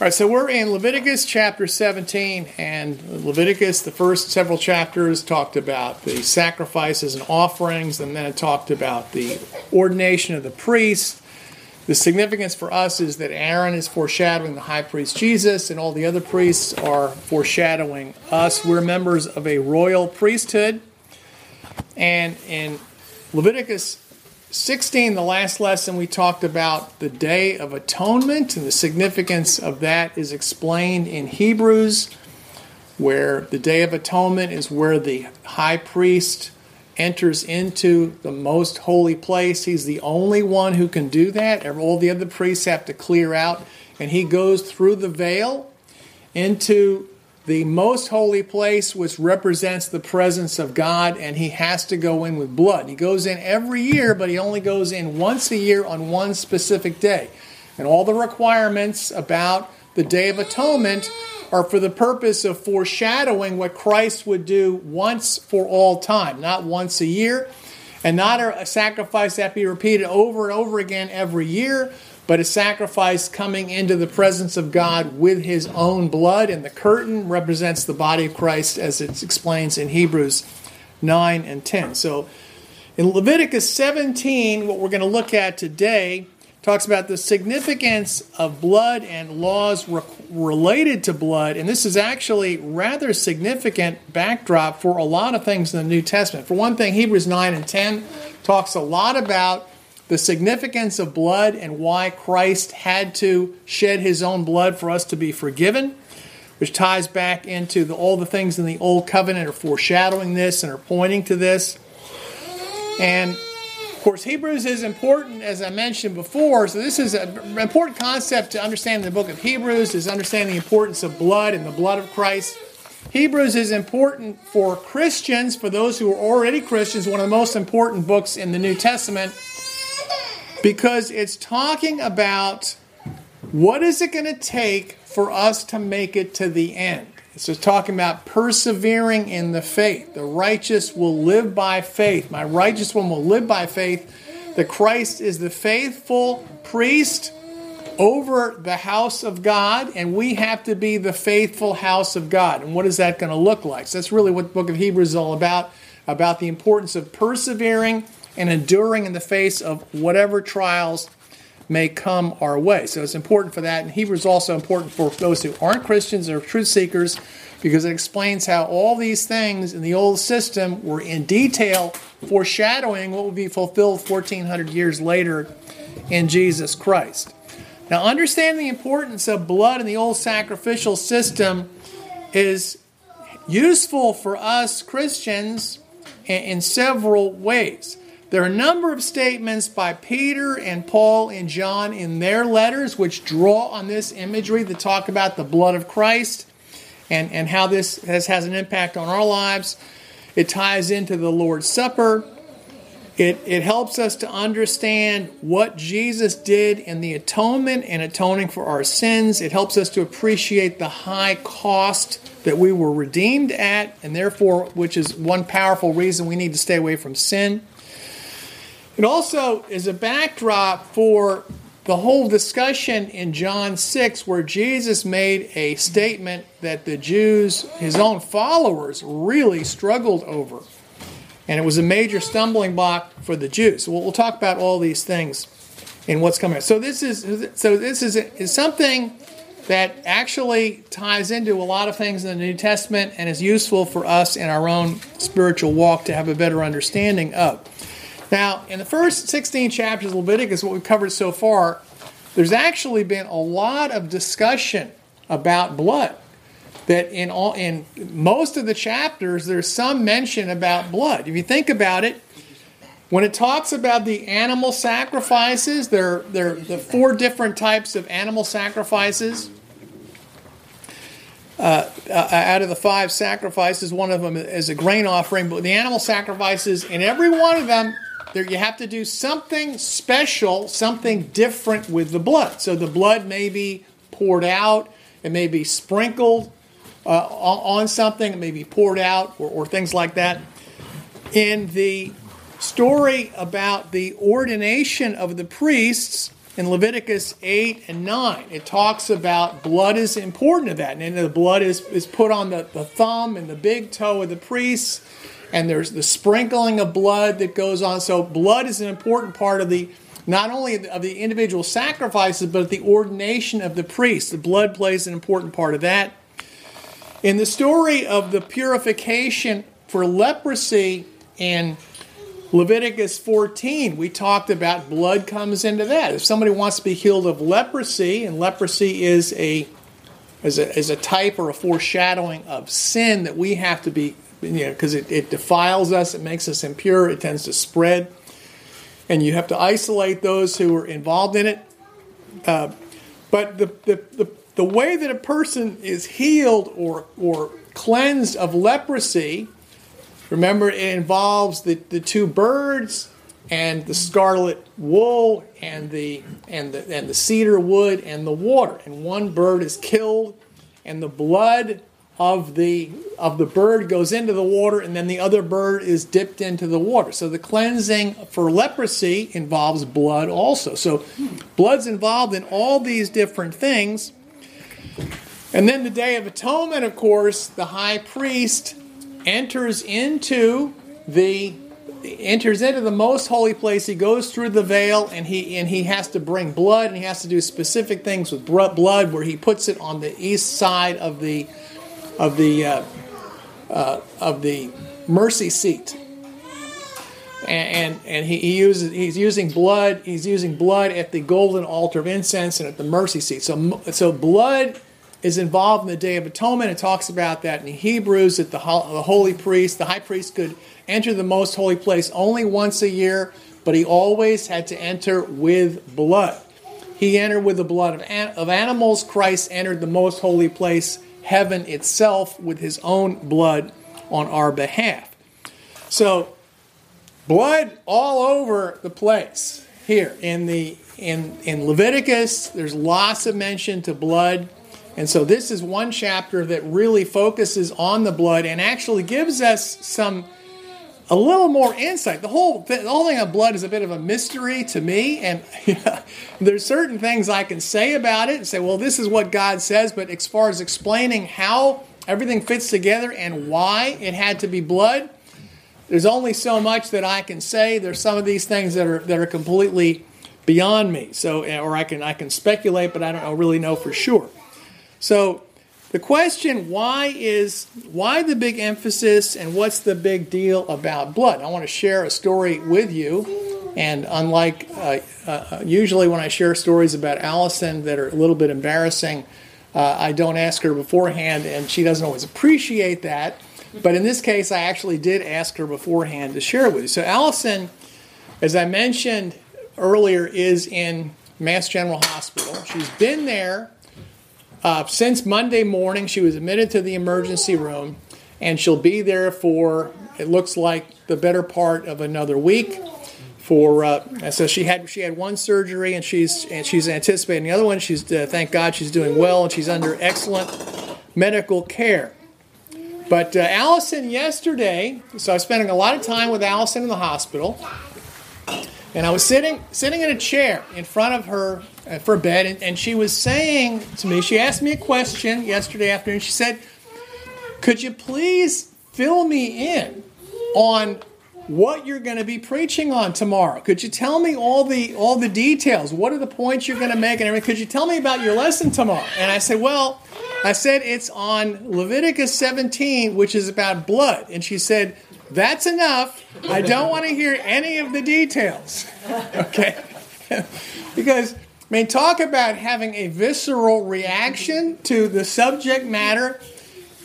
All right, so we're in Leviticus chapter 17, and Leviticus, the first several chapters, talked about the sacrifices and offerings, and then it talked about the ordination of the priest. The significance for us is that Aaron is foreshadowing the high priest Jesus, and all the other priests are foreshadowing us. We're members of a royal priesthood. And in Leviticus 16, the last lesson, we talked about the Day of Atonement, and the significance of that is explained in Hebrews, where the Day of Atonement is where the high priest enters into the most holy place. He's the only one who can do that. All the other priests have to clear out, and he goes through the veil into the most holy place, which represents the presence of God, and he has to go in with blood. He goes in every year, but he only goes in once a year on one specific day. And all the requirements about the Day of Atonement are for the purpose of foreshadowing what Christ would do once for all time, not once a year, and not a sacrifice that be repeated over and over again every year, but a sacrifice coming into the presence of God with his own blood. And the curtain represents the body of Christ, as it explains in Hebrews 9 and 10. So in Leviticus 17, what we're going to look at today talks about the significance of blood and laws re- related to blood. And this is actually rather significant backdrop for a lot of things in the New Testament. For one thing, Hebrews 9 and 10 talks a lot about the significance of blood and why Christ had to shed his own blood for us to be forgiven, which ties back into the, all the things in the Old Covenant are foreshadowing this and are pointing to this. And of course, Hebrews is important, as I mentioned before. So, this is an important concept to understand in the book of Hebrews, is understanding the importance of blood and the blood of Christ. Hebrews is important for Christians, for those who are already Christians, one of the most important books in the New Testament because it's talking about what is it going to take for us to make it to the end. It's just talking about persevering in the faith. The righteous will live by faith. My righteous one will live by faith. The Christ is the faithful priest over the house of God, and we have to be the faithful house of God. And what is that going to look like? So that's really what the book of Hebrews is all about about the importance of persevering and enduring in the face of whatever trials may come our way. So it's important for that. And Hebrews is also important for those who aren't Christians or truth seekers because it explains how all these things in the old system were in detail foreshadowing what would be fulfilled 1400 years later in Jesus Christ. Now, understanding the importance of blood in the old sacrificial system is useful for us Christians in several ways. There are a number of statements by Peter and Paul and John in their letters which draw on this imagery that talk about the blood of Christ and, and how this has, has an impact on our lives. It ties into the Lord's Supper. It, it helps us to understand what Jesus did in the atonement and atoning for our sins. It helps us to appreciate the high cost that we were redeemed at, and therefore, which is one powerful reason we need to stay away from sin. It also is a backdrop for the whole discussion in John 6, where Jesus made a statement that the Jews, his own followers, really struggled over. And it was a major stumbling block for the Jews. So we'll, talk about all these things in what's coming. So this is so this is, is something that actually ties into a lot of things in the New Testament and is useful for us in our own spiritual walk to have a better understanding of. Now, in the first 16 chapters of Leviticus, what we've covered so far, there's actually been a lot of discussion about blood. That in all in most of the chapters, there's some mention about blood. If you think about it, when it talks about the animal sacrifices, there, there are the four different types of animal sacrifices. Uh, uh, out of the five sacrifices, one of them is a grain offering, but the animal sacrifices, in every one of them, there you have to do something special, something different with the blood. So the blood may be poured out, it may be sprinkled uh, on something, it may be poured out, or, or things like that. In the story about the ordination of the priests, in Leviticus 8 and 9. It talks about blood is important to that. And the blood is, is put on the, the thumb and the big toe of the priests. And there's the sprinkling of blood that goes on. So blood is an important part of the not only of the individual sacrifices, but the ordination of the priest. The blood plays an important part of that. In the story of the purification for leprosy in Leviticus 14, we talked about blood comes into that. If somebody wants to be healed of leprosy, and leprosy is a is a, is a type or a foreshadowing of sin that we have to be, you know, because it, it defiles us, it makes us impure, it tends to spread and you have to isolate those who are involved in it. Uh, but the, the, the, the way that a person is healed or, or cleansed of leprosy, remember, it involves the, the two birds and the scarlet wool and the, and, the, and the cedar wood and the water. And one bird is killed, and the blood of the of the bird goes into the water and then the other bird is dipped into the water. So the cleansing for leprosy involves blood also. So blood's involved in all these different things. And then the day of atonement of course, the high priest enters into the enters into the most holy place he goes through the veil and he and he has to bring blood and he has to do specific things with blood where he puts it on the east side of the of the uh, uh, of the mercy seat, and and, and he, he, uses he's using blood he's using blood at the golden altar of incense and at the mercy seat. So so blood is involved in the Day of Atonement. It talks about that in Hebrews that the, the holy priest, the high priest, could enter the most holy place only once a year, but he always had to enter with blood. He entered with the blood of, of animals. Christ entered the most holy place heaven itself with his own blood on our behalf. So, blood all over the place here in the in in Leviticus. There's lots of mention to blood. And so this is one chapter that really focuses on the blood and actually gives us some a little more insight. The whole the whole thing of blood is a bit of a mystery to me, and there's certain things I can say about it and say, well, this is what God says. But as far as explaining how everything fits together and why it had to be blood, there's only so much that I can say. There's some of these things that are that are completely beyond me. So, eh, or I can I can speculate, but I don't really know for sure. So the question why is why the big emphasis and what's the big deal about blood? I want to share a story with you. And unlike uh, uh, usually when I share stories about Allison that are a little bit embarrassing, uh, I don't ask her beforehand, and she doesn't always appreciate that. But in this case, I actually did ask her beforehand to share with you. So, Allison, as I mentioned earlier, is in Mass General Hospital. She's been there uh, since Monday morning, she was admitted to the emergency room, and she'll be there for it looks like the better part of another week. For uh, so she had she had one surgery, and she's and she's anticipating the other one. She's uh, thank God she's doing well, and she's under excellent medical care. But uh, Allison yesterday, so I was spending a lot of time with Allison in the hospital, and I was sitting sitting in a chair in front of her Uh, for bed, and, and she was saying to me, she asked me a question yesterday afternoon. She said, "Could you please fill me in on what you're going to be preaching on tomorrow. Could you tell me all the all the details? What are the points you're going to make and everything? Could you tell me about your lesson tomorrow?" And I said, "Well, I said it's on Leviticus 17, which is about blood." And she said, "That's enough. I don't want to hear any of the details." Okay? because I mean, talk about having a visceral reaction to the subject matter.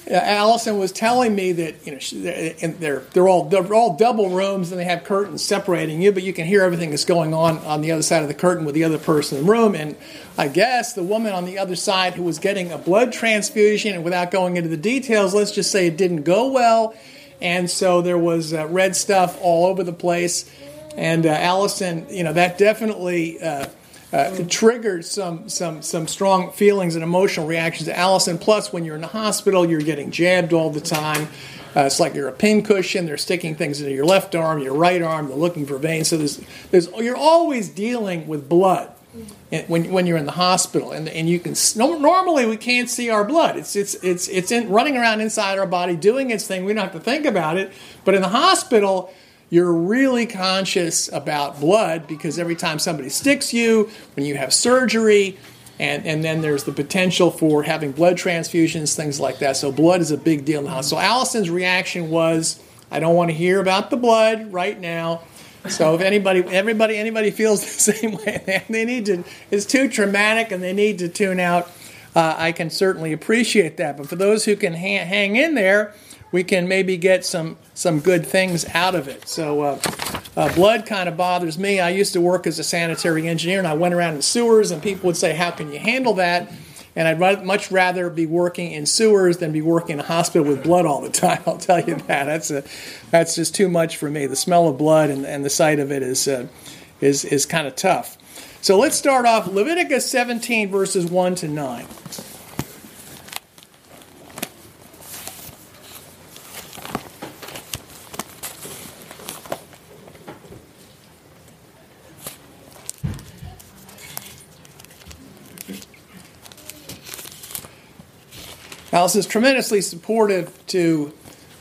Uh, Allison was telling me that you know they're, they're they're all they're all double rooms and they have curtains separating you, but you can hear everything that's going on on the other side of the curtain with the other person in the room. And I guess the woman on the other side who was getting a blood transfusion, and without going into the details, let's just say it didn't go well, and so there was uh, red stuff all over the place. And uh, Allison, you know, that definitely. Uh, uh, triggered some some some strong feelings and emotional reactions to Allison. Plus, when you're in the hospital, you're getting jabbed all the time. Uh, it's like you're a pincushion. They're sticking things into your left arm, your right arm. They're looking for veins. So there's, there's, you're always dealing with blood. when, when you're in the hospital and, and you can normally we can't see our blood it's it's it's it's in, running around inside our body doing its thing we don't have to think about it but in the hospital you're really conscious about blood because every time somebody sticks you when you have surgery and, and then there's the potential for having blood transfusions things like that so blood is a big deal in the hospital so allison's reaction was i don't want to hear about the blood right now so if anybody, everybody, anybody feels the same way, and they need to. It's too traumatic, and they need to tune out. Uh, I can certainly appreciate that. But for those who can ha- hang in there, we can maybe get some some good things out of it. So uh, uh, blood kind of bothers me. I used to work as a sanitary engineer, and I went around in sewers, and people would say, "How can you handle that?" And I'd much rather be working in sewers than be working in a hospital with blood all the time. I'll tell you that. That's a, that's just too much for me. The smell of blood and, and the sight of it is, uh, is, is kind of tough. So let's start off Leviticus 17, verses 1 to 9. Alice is tremendously supportive to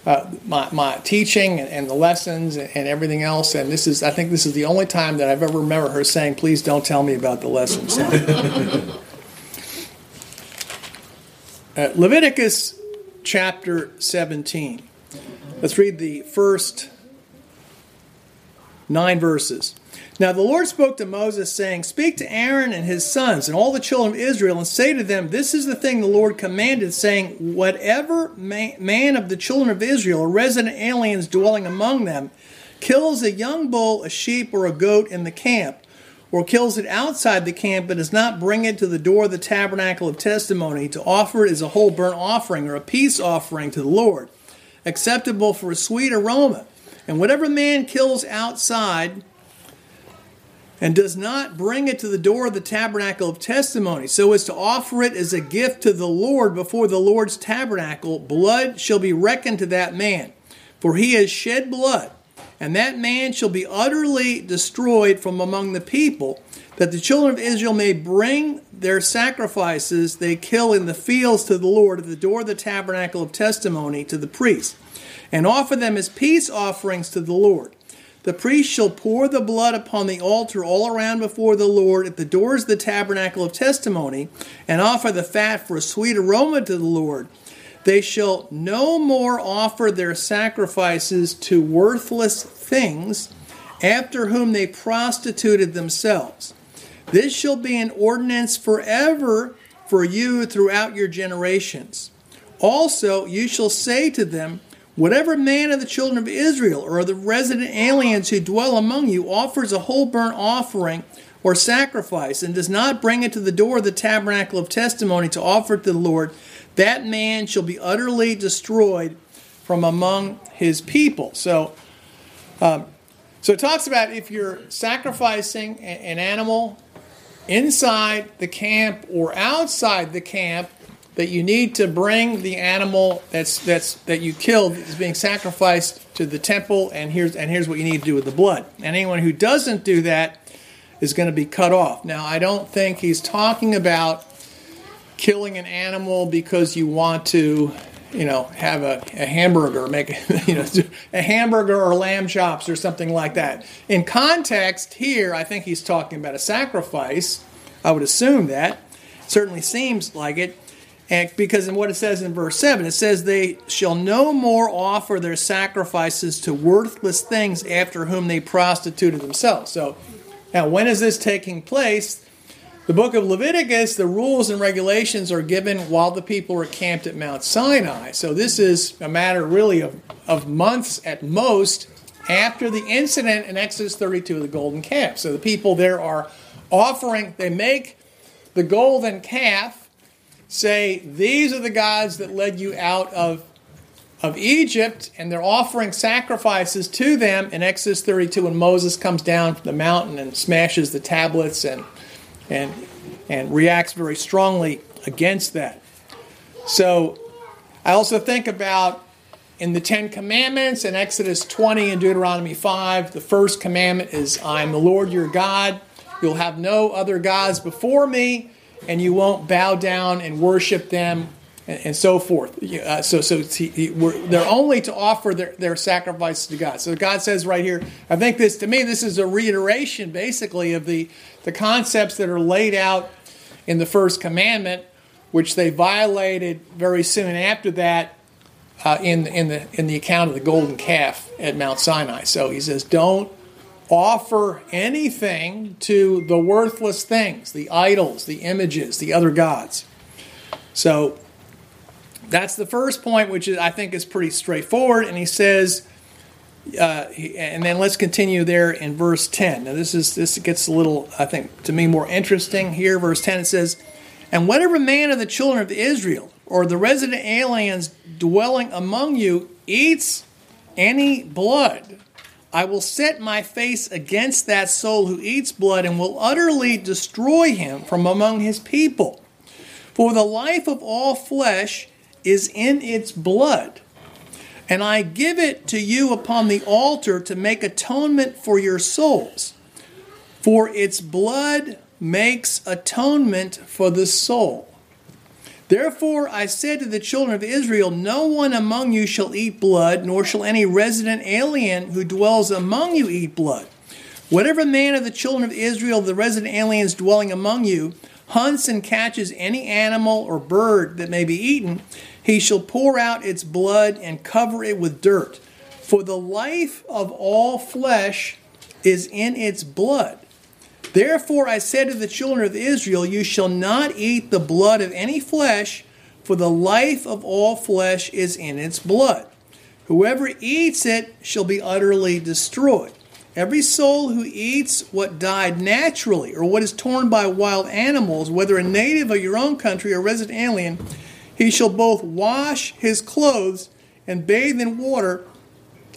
uh, my, my teaching and, and, the lessons and, and, everything else. And this is, I think, this is the only time that I've ever remember her saying, "Please don't tell me about the lessons." uh, Leviticus chapter 17. Let's read the first nine verses. Now the Lord spoke to Moses, saying, Speak to Aaron and his sons and all the children of Israel, and say to them, This is the thing the Lord commanded, saying, Whatever man of the children of Israel, or resident aliens dwelling among them, kills a young bull, a sheep, or a goat in the camp, or kills it outside the camp, but does not bring it to the door of the tabernacle of testimony to offer it as a whole burnt offering or a peace offering to the Lord, acceptable for a sweet aroma. And whatever man kills outside, and does not bring it to the door of the tabernacle of testimony, so as to offer it as a gift to the Lord before the Lord's tabernacle, blood shall be reckoned to that man, for he has shed blood, and that man shall be utterly destroyed from among the people, that the children of Israel may bring their sacrifices they kill in the fields to the Lord at the door of the tabernacle of testimony to the priest, and offer them as peace offerings to the Lord. The priest shall pour the blood upon the altar all around before the Lord at the doors of the tabernacle of testimony, and offer the fat for a sweet aroma to the Lord. They shall no more offer their sacrifices to worthless things, after whom they prostituted themselves. This shall be an ordinance forever for you throughout your generations. Also, you shall say to them, Whatever man of the children of Israel or the resident aliens who dwell among you offers a whole burnt offering or sacrifice and does not bring it to the door of the tabernacle of testimony to offer it to the Lord, that man shall be utterly destroyed from among his people. So, um, so it talks about if you're sacrificing an animal inside the camp or outside the camp, that you need to bring the animal that's that's that you killed is being sacrificed to the temple and here's and here's what you need to do with the blood. And anyone who doesn't do that is going to be cut off. Now i don't think he's talking about killing an animal because you want to you know have a, a hamburger make you know a hamburger or lamb chops or something like that. In context here i think he's talking about a sacrifice. I would assume that. Certainly seems like it and because in what it says in verse 7, it says, They shall no more offer their sacrifices to worthless things after whom they prostituted themselves. So, now when is this taking place? The book of Leviticus, the rules and regulations are given while the people are camped at Mount Sinai. So, this is a matter really of, of months at most after the incident in Exodus 32 of the golden calf. So, the people there are offering, they make the golden calf say, These are the gods that led you out of, of Egypt, and they're offering sacrifices to them in Exodus 32 when Moses comes down from the mountain and smashes the tablets and, and, and reacts very strongly against that. So I also think about in the Ten Commandments in Exodus 20 and Deuteronomy 5, the first commandment is, I am the Lord your God. You'll have no other gods before me, and you won't bow down and worship them, and, and so forth. Uh, so, so they're only to offer their, their sacrifices to God. So God says right here, I think this to me, this is a reiteration basically of the the concepts that are laid out in the first commandment, which they violated very soon after that uh, in in the in the account of the golden calf at Mount Sinai. So he says, don't offer anything to the worthless things, the idols, the images, the other gods. So that's the first point, which is, I think is pretty straightforward. And he says, uh, and then let's continue there in verse 10. Now this is this gets a little, I think, to me more interesting here. Verse 10 it says, "And whatever man of the children of Israel or the resident aliens dwelling among you eats any blood." I will set my face against that soul who eats blood and will utterly destroy him from among his people. For the life of all flesh is in its blood. And I give it to you upon the altar to make atonement for your souls. For its blood makes atonement for the soul. Therefore I said to the children of Israel, No one among you shall eat blood, nor shall any resident alien who dwells among you eat blood. Whatever man of the children of Israel, the resident aliens dwelling among you, hunts and catches any animal or bird that may be eaten, he shall pour out its blood and cover it with dirt. For the life of all flesh is in its blood. Therefore I said to the children of Israel, You shall not eat the blood of any flesh, for the life of all flesh is in its blood. Whoever eats it shall be utterly destroyed. Every soul who eats what died naturally, or what is torn by wild animals, whether a native of your own country or resident alien, he shall both wash his clothes and bathe in water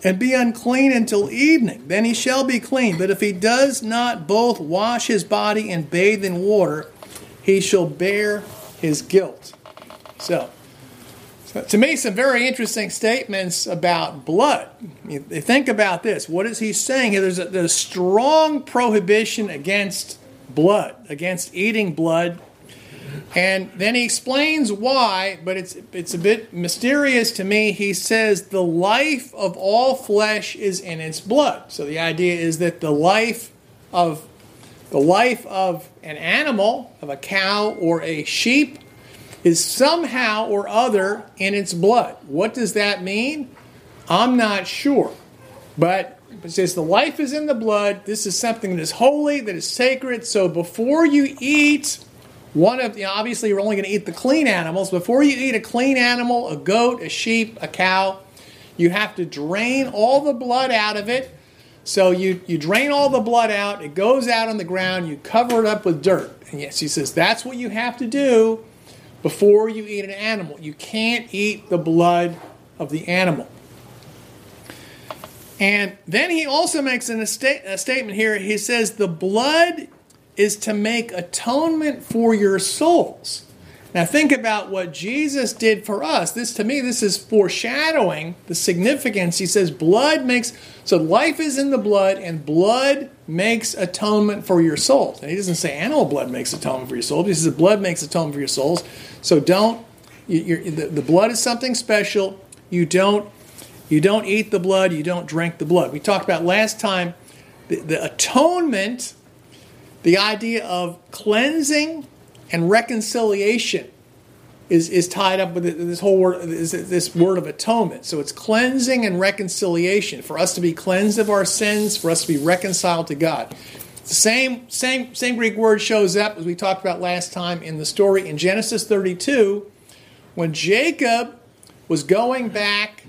and be unclean until evening. Then he shall be clean. But if he does not both wash his body and bathe in water, he shall bear his guilt. So, so to me, some very interesting statements about blood. You think about this. What is he saying here? There's a, there's a strong prohibition against blood, against eating blood and then he explains why, but it's it's a bit mysterious to me. He says the life of all flesh is in its blood. So the idea is that the life of the life of an animal, of a cow or a sheep, is somehow or other in its blood. What does that mean? I'm not sure. But it says the life is in the blood. This is something that is holy, that is sacred. So before you eat one of, know, obviously, you're only going to eat the clean animals. Before you eat a clean animal, a goat, a sheep, a cow, you have to drain all the blood out of it. So you, you drain all the blood out, it goes out on the ground, you cover it up with dirt. And yes, he says that's what you have to do before you eat an animal. You can't eat the blood of the animal. And then he also makes an, a statement here. He says, The blood is to make atonement for your souls. Now think about what Jesus did for us. This to me this is foreshadowing the significance. He says blood makes so life is in the blood and blood makes atonement for your souls. And he doesn't say animal blood makes atonement for your souls. He says blood makes atonement for your souls. So don't you, the, the blood is something special. You don't you don't eat the blood, you don't drink the blood. We talked about last time the, the atonement the idea of cleansing and reconciliation is, is tied up with this whole word, this, this word of atonement. So it's cleansing and reconciliation for us to be cleansed of our sins, for us to be reconciled to God. The same, same, same Greek word shows up as we talked about last time in the story in Genesis 32 when Jacob was going back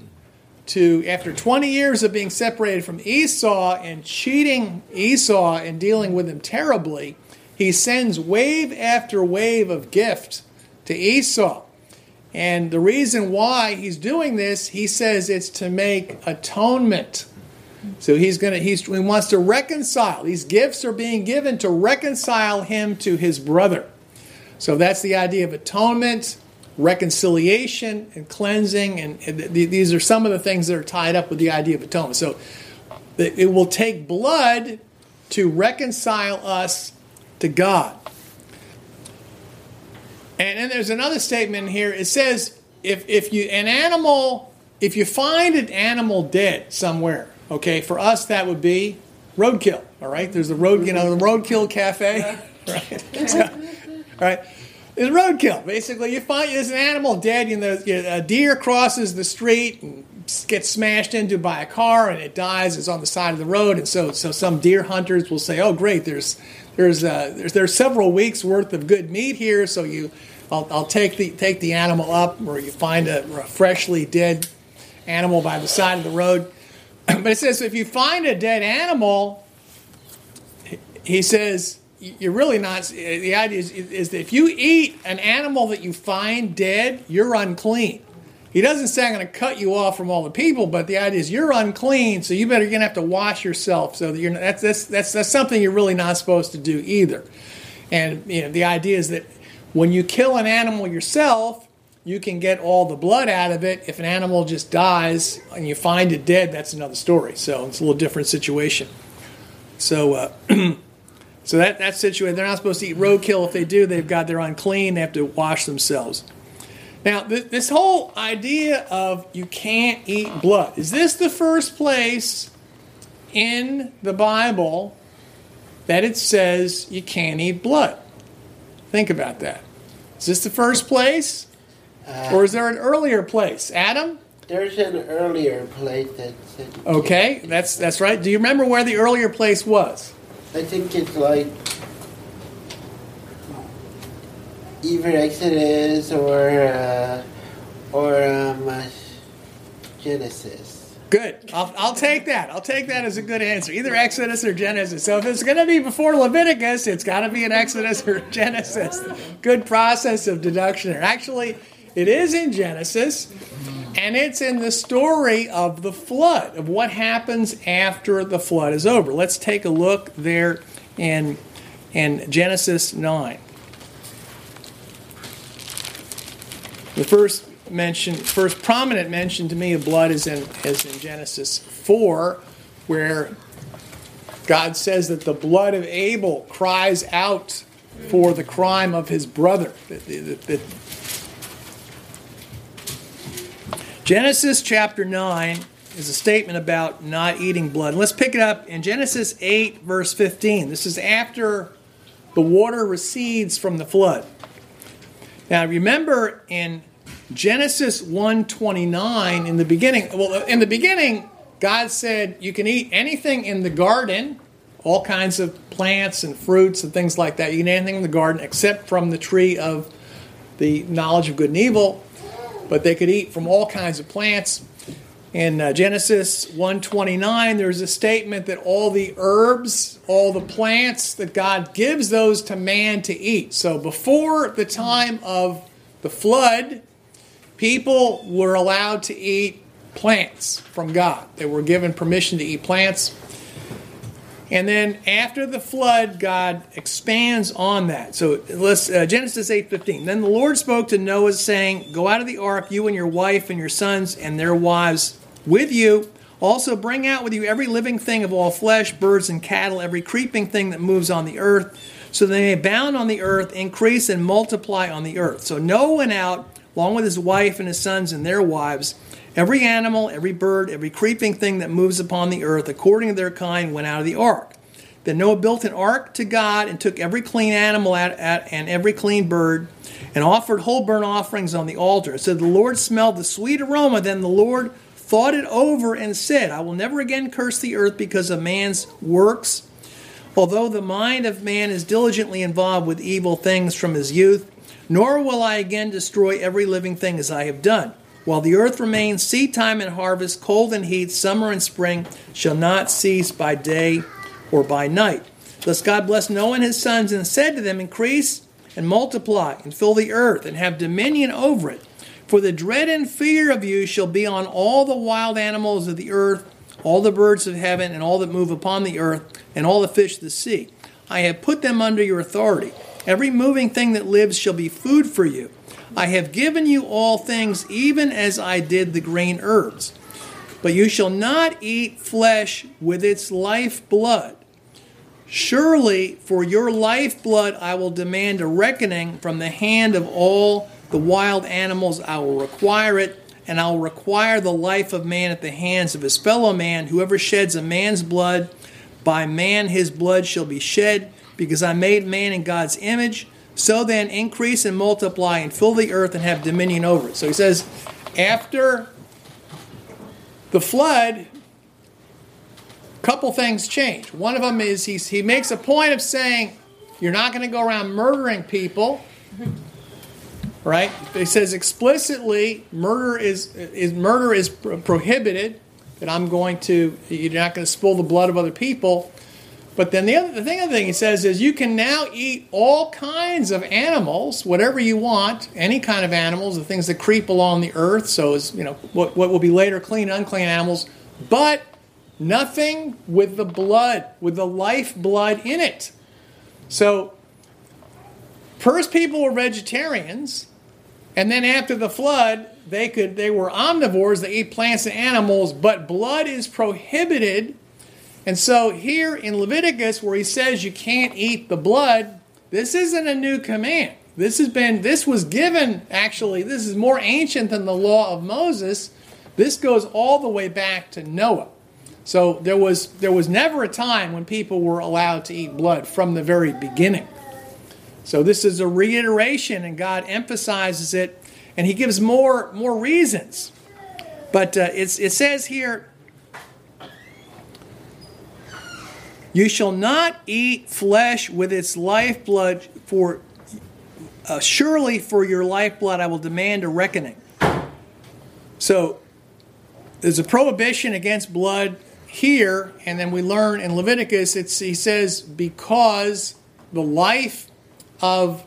to, after 20 years of being separated from Esau and cheating Esau and dealing with him terribly, he sends wave after wave of gift to Esau. And the reason why he's doing this, he says it's to make atonement. So he's going to he's, he wants to reconcile. These gifts are being given to reconcile him to his brother. So that's the idea of atonement reconciliation and cleansing, and, these are some of the things that are tied up with the idea of atonement. So it will take blood to reconcile us to God. And then there's another statement here. It says if if you an animal if you find an animal dead somewhere, okay, for us that would be roadkill. All right, there's the road, you know, the roadkill cafe, right? So, right. It's roadkill. Basically, you find there's an animal dead. You know, a deer crosses the street and gets smashed into by a car, and it dies. It's on the side of the road, and so so some deer hunters will say, "Oh, great! There's there's uh, there's there's several weeks worth of good meat here. So you, I'll, I'll take the take the animal up, or you find a, a freshly dead animal by the side of the road. but it says if you find a dead animal, he says you're really not. The idea is, is that if you eat an animal that you find dead, you're unclean. He doesn't say I'm going to cut you off from all the people, but the idea is you're unclean, so you better you're going to have to wash yourself. So that you're that's that's that's, that's something you're really not supposed to do either. And you know the idea is that when you kill an animal yourself, you can get all the blood out of it. If an animal just dies and you find it dead, that's another story. So it's a little different situation. So, uh, so that that situation, they're not supposed to eat roadkill. If they do, they've got they're unclean. They have to wash themselves. Now, th- this whole idea of you can't eat blood is this the first place in the Bible that it says you can't eat blood? Think about that. Is this the first place? Uh, or is there an earlier place? Adam? There's an earlier place that said. Okay, that's that's right. Do you remember where the earlier place was? I think it's like either Exodus or uh, or um, uh, Genesis. Good. I'll, I'll take that. I'll take that as a good answer. Either Exodus or Genesis. So if it's going to be before Leviticus, it's got to be an Exodus or Genesis. Good process of deduction. Actually, it is in Genesis, and it's in the story of the flood, of what happens after the flood is over. Let's take a look there in, in Genesis 9. The first mention, first prominent mention to me of blood is in, is in Genesis 4, where God says that the blood of Abel cries out for the crime of his brother. Genesis chapter 9 is a statement about not eating blood. Let's pick it up in Genesis 8, verse 15. This is after the water recedes from the flood. Now remember in Genesis 1:29 in the beginning, well in the beginning God said you can eat anything in the garden, all kinds of plants and fruits and things like that. You can eat anything in the garden except from the tree of the knowledge of good and evil but they could eat from all kinds of plants. In uh, Genesis 1:29, there's a statement that all the herbs, all the plants that God gives those to man to eat. So before the time of the flood, people were allowed to eat plants from God. They were given permission to eat plants. And then after the flood, God expands on that. So let's uh, Genesis eight fifteen. Then the Lord spoke to Noah, saying, "Go out of the ark, you and your wife and your sons and their wives with you. Also bring out with you every living thing of all flesh, birds and cattle, every creeping thing that moves on the earth, so they may abound on the earth, increase and multiply on the earth." So Noah went out along with his wife and his sons and their wives. Every animal, every bird, every creeping thing that moves upon the earth, according to their kind, went out of the ark. Then Noah built an ark to God and took every clean animal at, at, and every clean bird and offered whole burnt offerings on the altar. So the Lord smelled the sweet aroma. Then the Lord thought it over and said, I will never again curse the earth because of man's works. Although the mind of man is diligently involved with evil things from his youth, nor will I again destroy every living thing as I have done. While the earth remains, seed time and harvest, cold and heat, summer and spring shall not cease by day or by night. Thus God blessed Noah and his sons and said to them, Increase and multiply and fill the earth and have dominion over it. For the dread and fear of you shall be on all the wild animals of the earth, all the birds of heaven, and all that move upon the earth, and all the fish of the sea. I have put them under your authority. Every moving thing that lives shall be food for you. I have given you all things, even as I did the green herbs. But you shall not eat flesh with its life blood, Surely for your life blood I will demand a reckoning from the hand of all the wild animals. I will require it, and I will require the life of man at the hands of his fellow man. Whoever sheds a man's blood, by man his blood shall be shed, because I made man in God's image. So then increase and multiply and fill the earth and have dominion over it. So he says, after the flood, a couple things change. One of them is he's, he makes a point of saying, You're not going to go around murdering people. Right? He says explicitly, murder is, is murder is prohibited. That I'm going to, you're not going to spill the blood of other people. But then the other the thing, other thing he says is you can now eat all kinds of animals, whatever you want, any kind of animals, the things that creep along the earth. So as you know, what, what will be later clean and unclean animals, but Nothing with the blood, with the life blood in it. So, first people were vegetarians, and then after the flood, they could they were omnivores, they ate plants and animals, but blood is prohibited. And so here in Leviticus, where he says you can't eat the blood, this isn't a new command. This has been this was given actually, this is more ancient than the law of Moses. This goes all the way back to Noah. So there was there was never a time when people were allowed to eat blood from the very beginning. So this is a reiteration, and God emphasizes it, and He gives more more reasons. But uh, it says here, "You shall not eat flesh with its lifeblood, for uh, surely for your lifeblood I will demand a reckoning." So there's a prohibition against blood here, and then we learn in Leviticus, he says, because the life of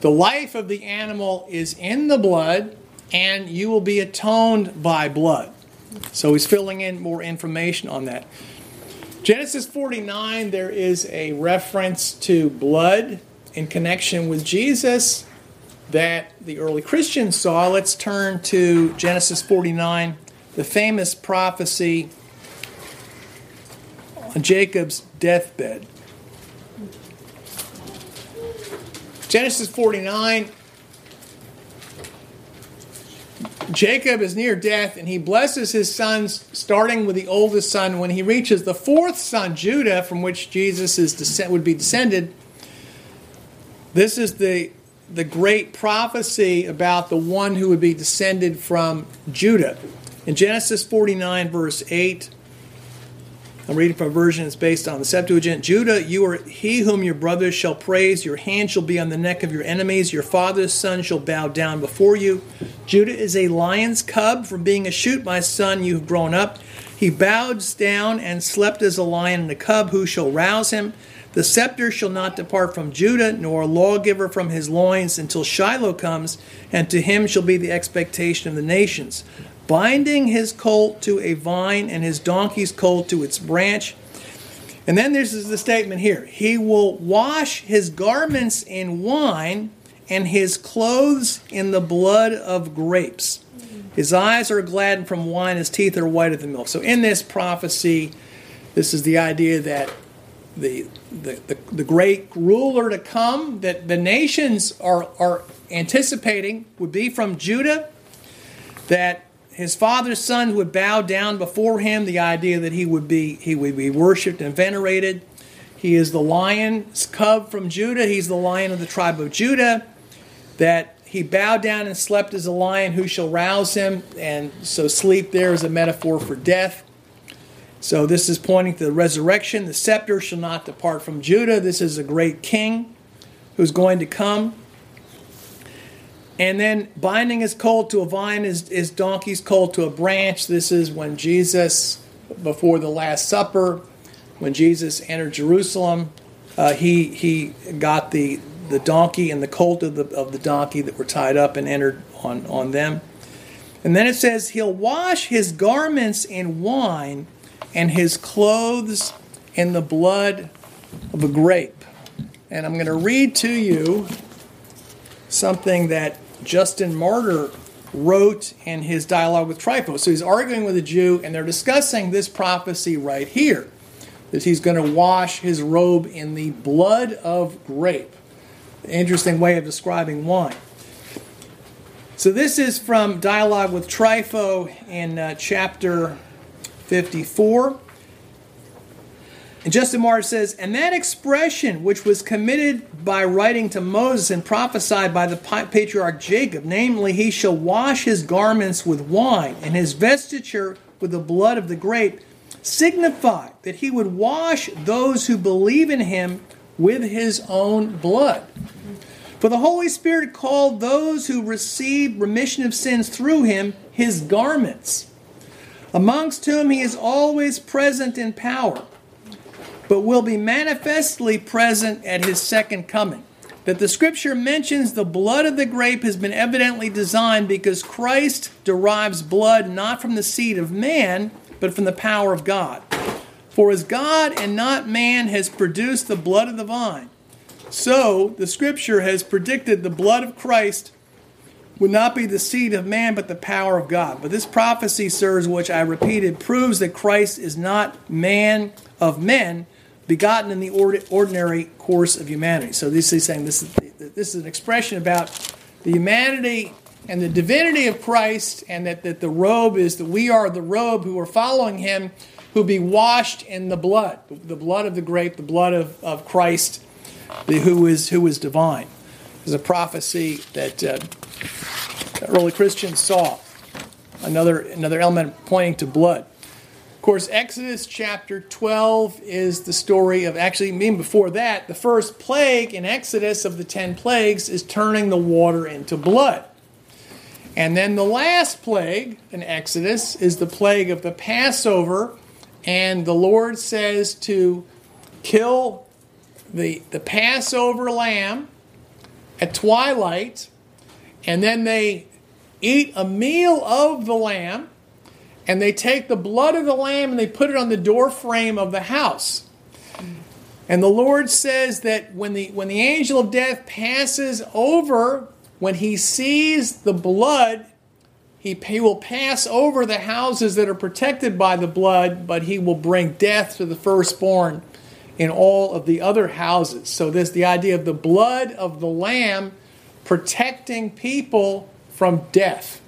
the life of the animal is in the blood, and you will be atoned by blood. So he's filling in more information on that. Genesis 49, there is a reference to blood in connection with Jesus that the early Christians saw. Let's turn to Genesis 49, the famous prophecy on Jacob's deathbed. Genesis 49. Jacob is near death and he blesses his sons, starting with the oldest son. When he reaches the fourth son, Judah, from which Jesus is descent, would be descended, this is the, the great prophecy about the one who would be descended from Judah. In Genesis 49, verse 8, I'm reading from a version that's based on the Septuagint. Judah, you are he whom your brothers shall praise. Your hand shall be on the neck of your enemies. Your father's son shall bow down before you. Judah is a lion's cub. From being a shoot, my son, you have grown up. He bows down and slept as a lion and a cub. Who shall rouse him? The scepter shall not depart from Judah, nor a lawgiver from his loins until Shiloh comes, and to him shall be the expectation of the nations binding his colt to a vine and his donkey's colt to its branch. And then there's the statement here He will wash his garments in wine and his clothes in the blood of grapes. His eyes are gladdened from wine, his teeth are whiter than milk. So, in this prophecy, this is the idea that the, the, the, the, great ruler to come that the nations are, are anticipating would be from Judah, that his father's son would bow down before him, the idea that he would be he would be worshipped and venerated. He is the lion's cub from Judah. He's the lion of the tribe of Judah. That he bowed down and slept as a lion, who shall rouse him? And so sleep there is a metaphor for death. So this is pointing to the resurrection. The scepter shall not depart from Judah. This is a great king who's going to come. And then binding his colt to a vine, is, his donkey's colt to a branch. This is when Jesus, before the Last Supper, when Jesus entered Jerusalem, uh, he, he got the, the donkey and the colt of the, of the donkey that were tied up and entered on, on them. And then it says, He'll wash his garments in wine and his clothes in the blood of a grape. And I'm going to read to you something that Justin Martyr wrote in his dialogue with Trypho. So he's arguing with a Jew, and they're discussing this prophecy right here. that he's going to wash his robe in the blood of grape. Interesting way of describing wine. So this is from Dialogue with Trypho in uh, chapter 54. And Justin Martyr says, And that expression which was committed by writing to Moses and prophesied by the patriarch Jacob, namely, he shall wash his garments with wine and his vestiture with the blood of the grape, signify that he would wash those who believe in him with his own blood. For the Holy Spirit called those who received remission of sins through him his garments, amongst whom he is always present in power, but will be manifestly present at his second coming. That the scripture mentions the blood of the grape has been evidently designed because Christ derives blood not from the seed of man, but from the power of God. For as God and not man has produced the blood of the vine, so, the scripture has predicted the blood of Christ would not be the seed of man, but the power of God. But this prophecy, sirs, which I repeated, proves that Christ is not man of men, begotten in the ordinary course of humanity. So, this is saying this is, this is an expression about the humanity and the divinity of Christ, and that, that the robe is that we are the robe who are following him, who be washed in the blood, the blood of the grape, the blood of, of Christ the who is who is divine. There's a prophecy that uh, early Christians saw. Another another element pointing to blood. Of course, Exodus chapter 12 is the story of actually, even before that, the first plague in Exodus of the 10 plagues is turning the water into blood. And then the last plague in Exodus is the plague of the Passover, and the Lord says to kill the, the Passover lamb at twilight, and then they eat a meal of the lamb, and they take the blood of the lamb and they put it on the door frame of the house. And the Lord says that when the when the angel of death passes over, when he sees the blood, he, he will pass over the houses that are protected by the blood, but he will bring death to the firstborn in all of the other houses. So this the idea of the blood of the lamb protecting people from death.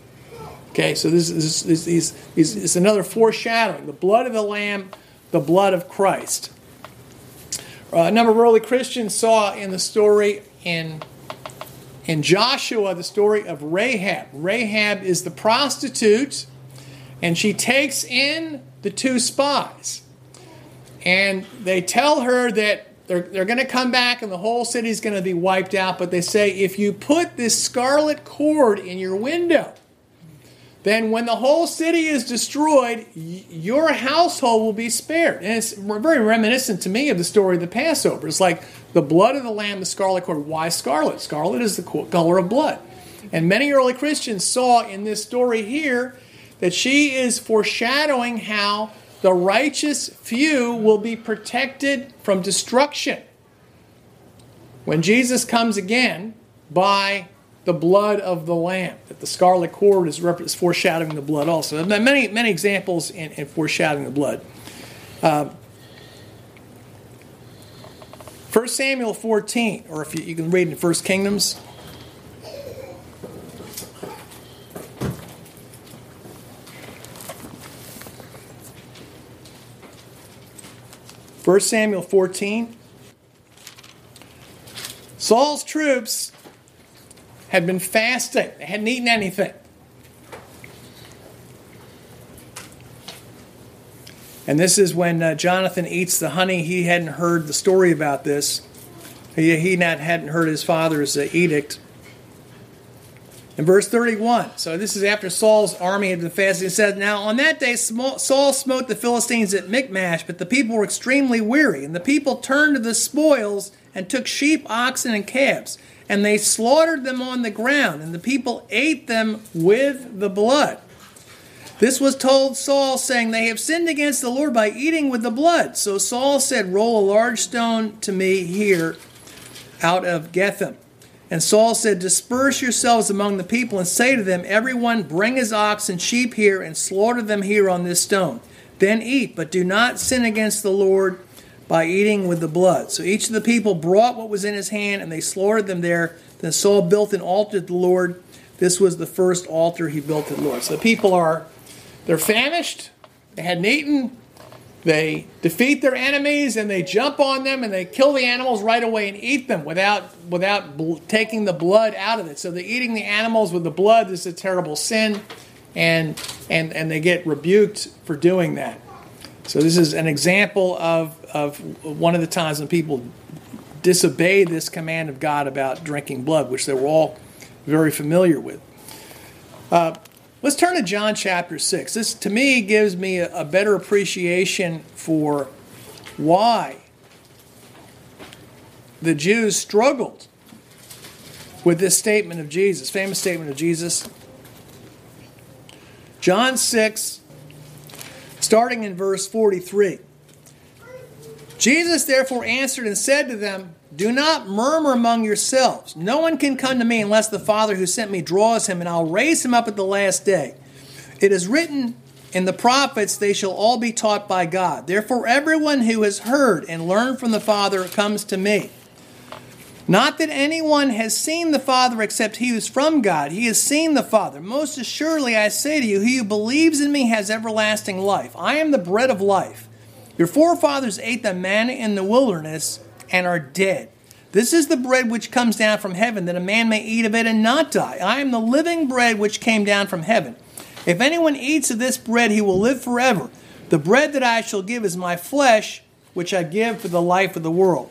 Okay, so this is, this is, this is another foreshadowing. The blood of the lamb, the blood of Christ. Uh, a number of early Christians saw in the story in in Joshua the story of Rahab. Rahab is the prostitute, and she takes in the two spies and they tell her that they're, they're going to come back and the whole city is going to be wiped out. But they say, if you put this scarlet cord in your window, then when the whole city is destroyed, your household will be spared. And it's very reminiscent to me of the story of the Passover. It's like the blood of the lamb, the scarlet cord. Why scarlet? Scarlet is the color of blood. And many early Christians saw in this story here that she is foreshadowing how the righteous few will be protected from destruction when Jesus comes again by the blood of the Lamb. That the scarlet cord is, is foreshadowing the blood also. Many, many examples in, in foreshadowing the blood. Uh, 1 Samuel 14, or if you, you can read in 1 Kingdoms 1 Samuel 14. Saul's troops had been fasting, they hadn't eaten anything. And this is when uh, Jonathan eats the honey. He hadn't heard the story about this. He, he not, hadn't heard his father's uh, edict. In verse 31, so this is after Saul's army had been fasting. It says, Now on that day Saul smote the Philistines at Michmash, but the people were extremely weary. And the people turned to the spoils and took sheep, oxen, and calves. And they slaughtered them on the ground, and the people ate them with the blood. This was told Saul, saying, They have sinned against the Lord by eating with the blood. So Saul said, Roll a large stone to me here out of Getham. And Saul said, Disperse yourselves among the people and say to them, Everyone bring his ox and sheep here and slaughter them here on this stone. Then eat, but do not sin against the Lord, by eating with the blood. So each of the people brought what was in his hand, and they slaughtered them there. Then Saul built an altar to the Lord. This was the first altar he built to the Lord. So the people are they're famished, they hadn't eaten, they defeat their enemies and they jump on them and they kill the animals right away and eat them without without bl- taking the blood out of it. So they're eating the animals with the blood. This is a terrible sin, and and and they get rebuked for doing that. So this is an example of of one of the times when people disobeyed this command of God about drinking blood, which they were all very familiar with. Uh, Let's turn to John chapter 6. This, to me, gives me a, a better appreciation for why the Jews struggled with this statement of Jesus, famous statement of Jesus. John 6, starting in verse 43. Jesus therefore answered and said to them, Do not murmur among yourselves. No one can come to me unless the Father who sent me draws him, and I'll raise him up at the last day. It is written in the prophets, They shall all be taught by God. Therefore, everyone who has heard and learned from the Father comes to me. Not that anyone has seen the Father except he who is from God. He has seen the Father. Most assuredly, I say to you, he who believes in me has everlasting life. I am the bread of life. Your forefathers ate the manna in the wilderness and are dead. This is the bread which comes down from heaven, that a man may eat of it and not die. I am the living bread which came down from heaven. If anyone eats of this bread, he will live forever. The bread that I shall give is my flesh, which I give for the life of the world.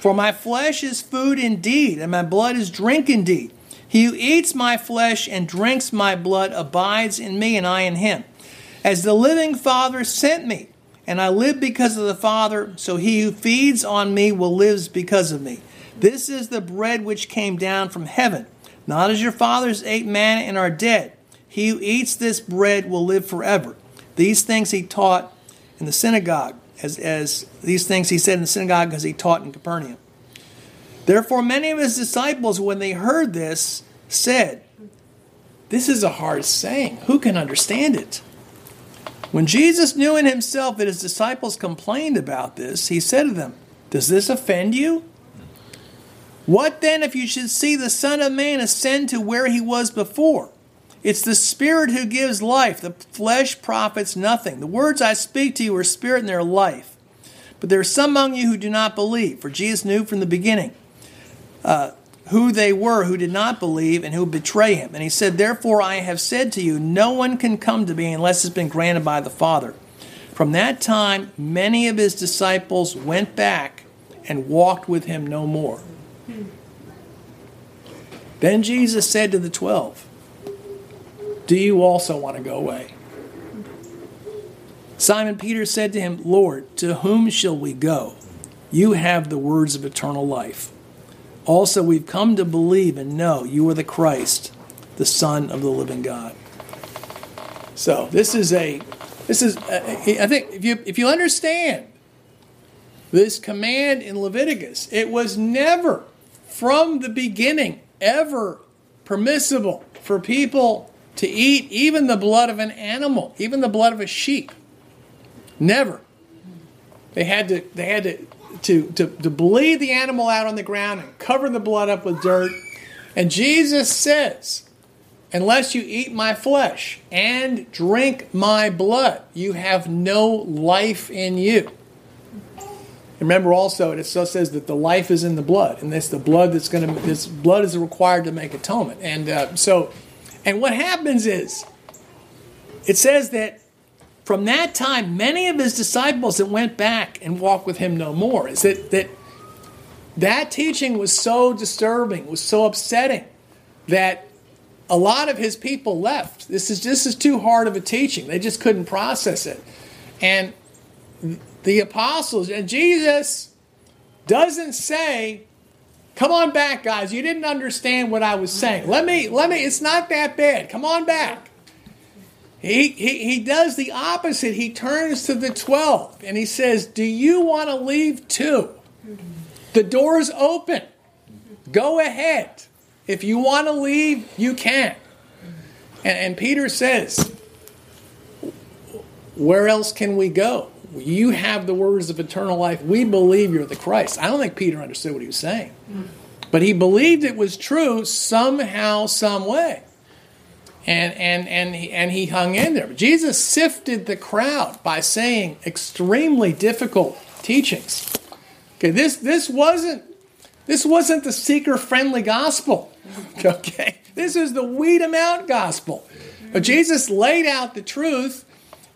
For my flesh is food indeed, and my blood is drink indeed. He who eats my flesh and drinks my blood abides in me, and I in him. As the living Father sent me, and I live because of the Father, so he who feeds on me will live because of me. This is the bread which came down from heaven, not as your fathers ate manna and are dead. He who eats this bread will live forever. These things he taught in the synagogue, as, as these things he said in the synagogue as he taught in Capernaum. Therefore, many of his disciples, when they heard this, said, This is a hard saying. Who can understand it? When Jesus knew in himself that his disciples complained about this, he said to them, Does this offend you? What then if you should see the Son of Man ascend to where he was before? It's the Spirit who gives life. The flesh profits nothing. The words I speak to you are spirit and they're life. But there are some among you who do not believe, for Jesus knew from the beginning uh, who they were who did not believe and who would betray him. And he said, Therefore I have said to you, no one can come to me unless it's been granted by the Father. From that time, many of his disciples went back and walked with him no more. Then Jesus said to the twelve, Do you also want to go away? Simon Peter said to him, Lord, to whom shall we go? You have the words of eternal life. Also, we've come to believe and know you are the Christ, the Son of the living God. So this is a, this is, uh, I think if you if you understand this command in Leviticus, it was never from the beginning ever permissible for people to eat even the blood of an animal, even the blood of a sheep. Never. They had to they had to to, to, to bleed the animal out on the ground and cover the blood up with dirt. And Jesus says, Unless you eat my flesh and drink my blood, you have no life in you. Remember also, it still says that the life is in the blood, and it's the blood that's going to. This blood is required to make atonement, and uh, so, and what happens is, it says that from that time, many of his disciples that went back and walked with him no more. Is that that that teaching was so disturbing, was so upsetting, that a lot of his people left. This is this is too hard of a teaching. They just couldn't process it, and the apostles and Jesus doesn't say Come on back, guys. You didn't understand what I was saying. Let me, let me, it's not that bad. Come on back. He, he, he does the opposite. He turns to the 12 and he says, Do you want to leave too? The door's open. Go ahead. If you want to leave, you can. And, and Peter says, Where else can we go? You have the words of eternal life. We believe you're the Christ. I don't think Peter understood what he was saying. Hmm. But he believed it was true somehow, some way. And, and, and, he, and he hung in there. Jesus sifted the crowd by saying extremely difficult teachings. Okay, this, this wasn't this wasn't the seeker friendly gospel. Okay, this is the weed them out gospel. But Jesus laid out the truth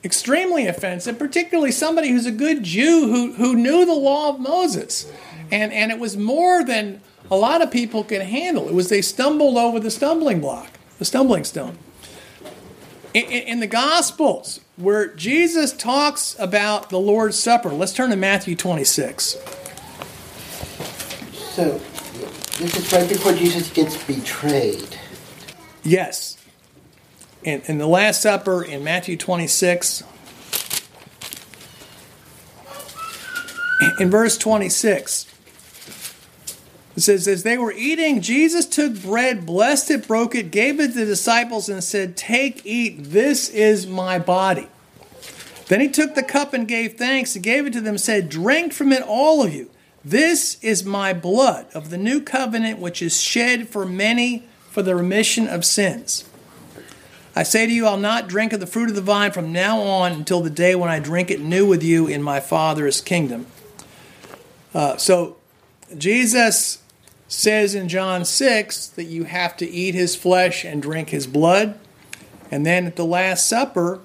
extremely offensive, particularly somebody who's a good Jew who, who knew the law of Moses. And, and it was more than a lot of people could handle. It was they stumbled over the stumbling block, the stumbling stone. In, in, in the Gospels, where Jesus talks about the Lord's Supper, let's turn to Matthew 26. So, this is right before Jesus gets betrayed. Yes. In, in the Last Supper in Matthew 26, in verse 26, it says, As they were eating, Jesus took bread, blessed it, broke it, gave it to the disciples, and said, Take, eat, this is my body. Then he took the cup and gave thanks and gave it to them, said, Drink from it, all of you. This is my blood of the new covenant, which is shed for many for the remission of sins. I say to you, I'll not drink of the fruit of the vine from now on until the day when I drink it new with you in my Father's kingdom. Uh, so, Jesus says in John 6 that you have to eat his flesh and drink his blood. And then at the Last Supper,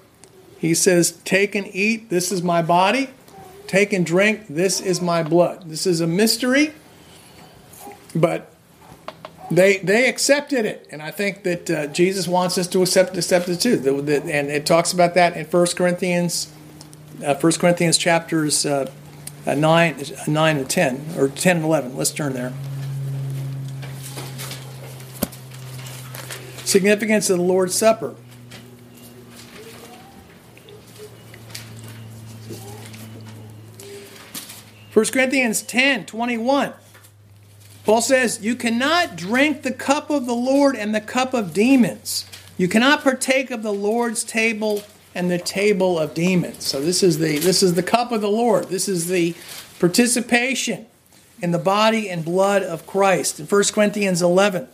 he says, Take and eat, this is my body. Take and drink, this is my blood. This is a mystery, but they they accepted it, and I think that uh, Jesus wants us to accept accept it too. The, the, and it talks about that in 1 Corinthians, uh, 1 Corinthians chapters uh, uh, 9, 9 and 10, or 10 and 11. Let's turn there. Significance of the Lord's Supper. 1 Corinthians 10 21. Paul says, You cannot drink the cup of the Lord and the cup of demons. You cannot partake of the Lord's table and the table of demons. So this is the this is the cup of the Lord. This is the participation in the body and blood of Christ. In 1 Corinthians 11,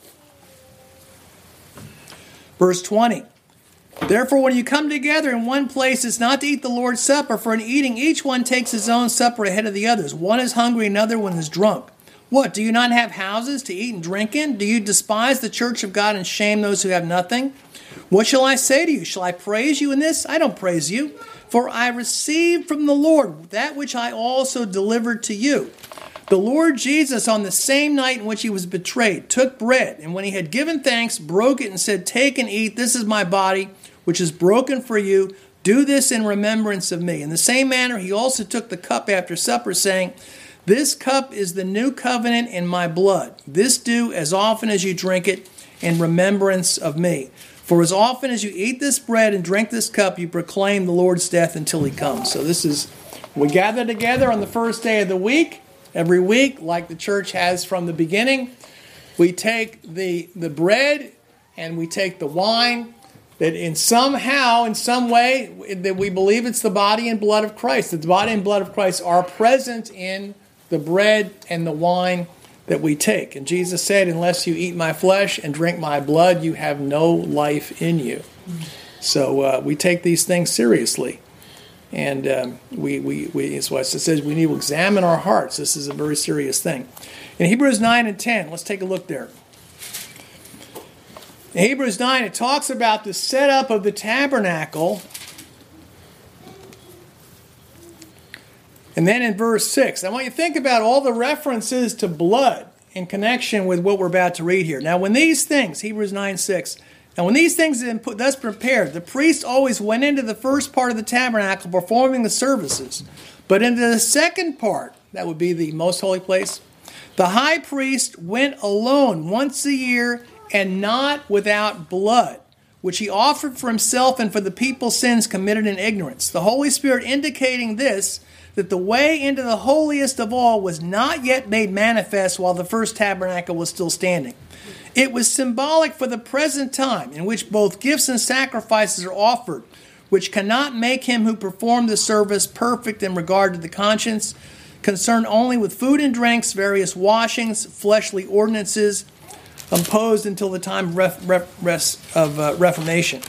verse 20. Therefore, when you come together in one place, it's not to eat the Lord's Supper, for in eating each one takes his own supper ahead of the others. One is hungry, another one is drunk. What, do you not have houses to eat and drink in? Do you despise the church of God and shame those who have nothing? What shall I say to you? Shall I praise you in this? I don't praise you, for I received from the Lord that which I also delivered to you. The Lord Jesus, on the same night in which he was betrayed, took bread, and when he had given thanks, broke it and said, Take and eat, this is my body which is broken for you. Do this in remembrance of me. In the same manner, he also took the cup after supper, saying, This cup is the new covenant in my blood. This do as often as you drink it in remembrance of me. For as often as you eat this bread and drink this cup, you proclaim the Lord's death until he comes. So this is, we gather together on the first day of the week, every week, like the church has from the beginning. We take the, the bread and we take the wine that in somehow, in some way, that we believe it's the body and blood of Christ. That the body and blood of Christ are present in the bread and the wine that we take. And Jesus said, Unless you eat my flesh and drink my blood, you have no life in you. So uh, we take these things seriously. And um, we, we, we, what it says we need to examine our hearts. This is a very serious thing. In Hebrews 9 and 10, let's take a look there. In Hebrews 9, it talks about the setup of the tabernacle. And then in verse 6, I want you to think about all the references to blood in connection with what we're about to read here. Now, when these things, Hebrews 9 6, now when these things been thus prepared, the priest always went into the first part of the tabernacle performing the services. But into the second part, that would be the most holy place, The high priest went alone once a year and not without blood, which he offered for himself and for the people's sins committed in ignorance. The Holy Spirit indicating this that the way into the holiest of all was not yet made manifest while the first tabernacle was still standing. It was symbolic for the present time in which both gifts and sacrifices are offered, which cannot make him who performed the service perfect in regard to the conscience, concerned only with food and drinks, various washings, fleshly ordinances, imposed until the time of, ref, ref, of uh, Reformation.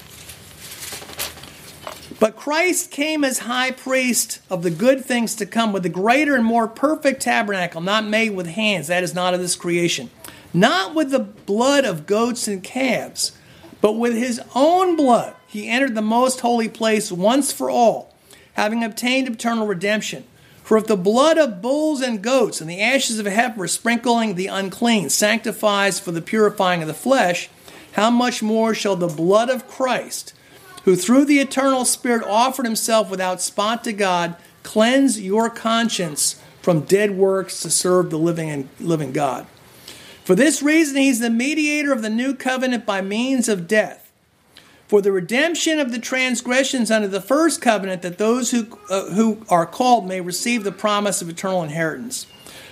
But Christ came as high priest of the good things to come with a greater and more perfect tabernacle, not made with hands, that is not of this creation. Not with the blood of goats and calves, but with his own blood. He entered the most holy place once for all, having obtained eternal redemption. For if the blood of bulls and goats and the ashes of heifer sprinkling the unclean sanctifies for the purifying of the flesh, how much more shall the blood of Christ, who through the eternal Spirit offered himself without spot to God, cleanse your conscience from dead works to serve the living and living God? For this reason, he's the mediator of the new covenant by means of death for the redemption of the transgressions under the first covenant, that those who, uh, who are called may receive the promise of eternal inheritance.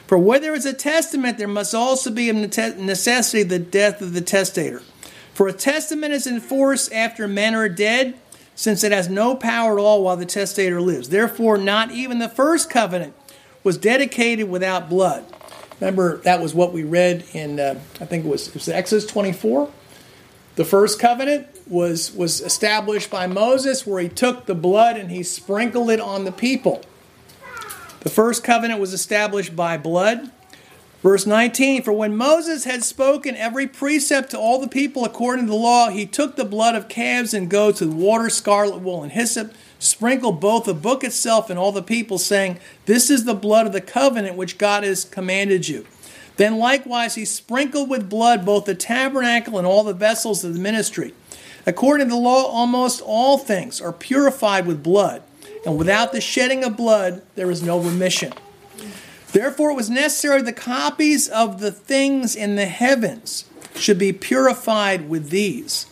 For where there is a testament, there must also be of necessity the death of the testator. For a testament is in force after men are dead, since it has no power at all while the testator lives. Therefore, not even the first covenant was dedicated without blood. Remember, that was what we read in, uh, I think it was, it was Exodus 24. The first covenant was, was established by Moses, where he took the blood and he sprinkled it on the people. The first covenant was established by blood. Verse 19 For when Moses had spoken every precept to all the people according to the law, he took the blood of calves and goats with water, scarlet wool, and hyssop, sprinkled both the book itself and all the people, saying, This is the blood of the covenant which God has commanded you. Then likewise he sprinkled with blood both the tabernacle and all the vessels of the ministry. According to the law, almost all things are purified with blood, and without the shedding of blood, there is no remission. Therefore, it was necessary the copies of the things in the heavens should be purified with these.